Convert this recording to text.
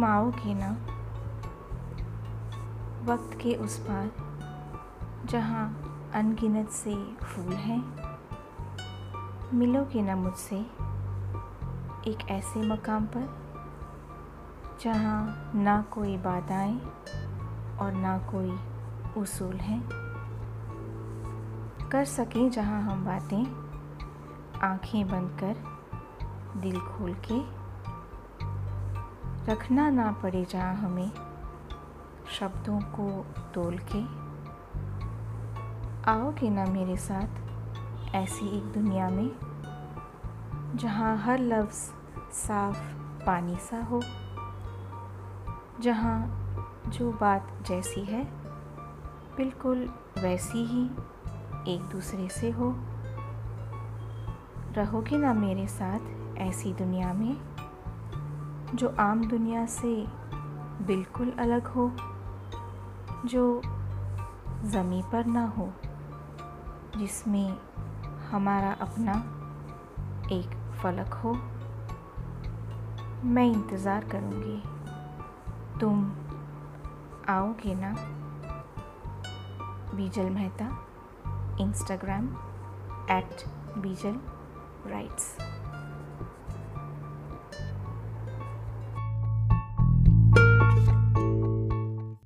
तुम आओगे ना वक्त के उस पार जहाँ अनगिनत से फूल हैं, मिलोगे ना मुझसे एक ऐसे मकाम पर जहाँ ना कोई बाधाएँ और ना कोई उसूल हैं? कर सकें जहाँ हम बातें, आँखें बंद कर, दिल खोल के। रखना ना पड़े जहाँ हमें शब्दों को तोल के। आओगे ना मेरे साथ ऐसी एक दुनिया में, जहाँ हर लफ्ज़ साफ़ पानी सा हो, जहाँ जो बात जैसी है बिल्कुल वैसी ही एक दूसरे से हो। रहोगे ना मेरे साथ ऐसी दुनिया में? जो आम दुनिया से बिल्कुल अलग हो, जो ज़मी पर ना हो, जिसमें हमारा अपना एक फलक हो। मैं इंतज़ार करूँगी। तुम आओगे ना? Bijal Mehta Instagram at Bijal writes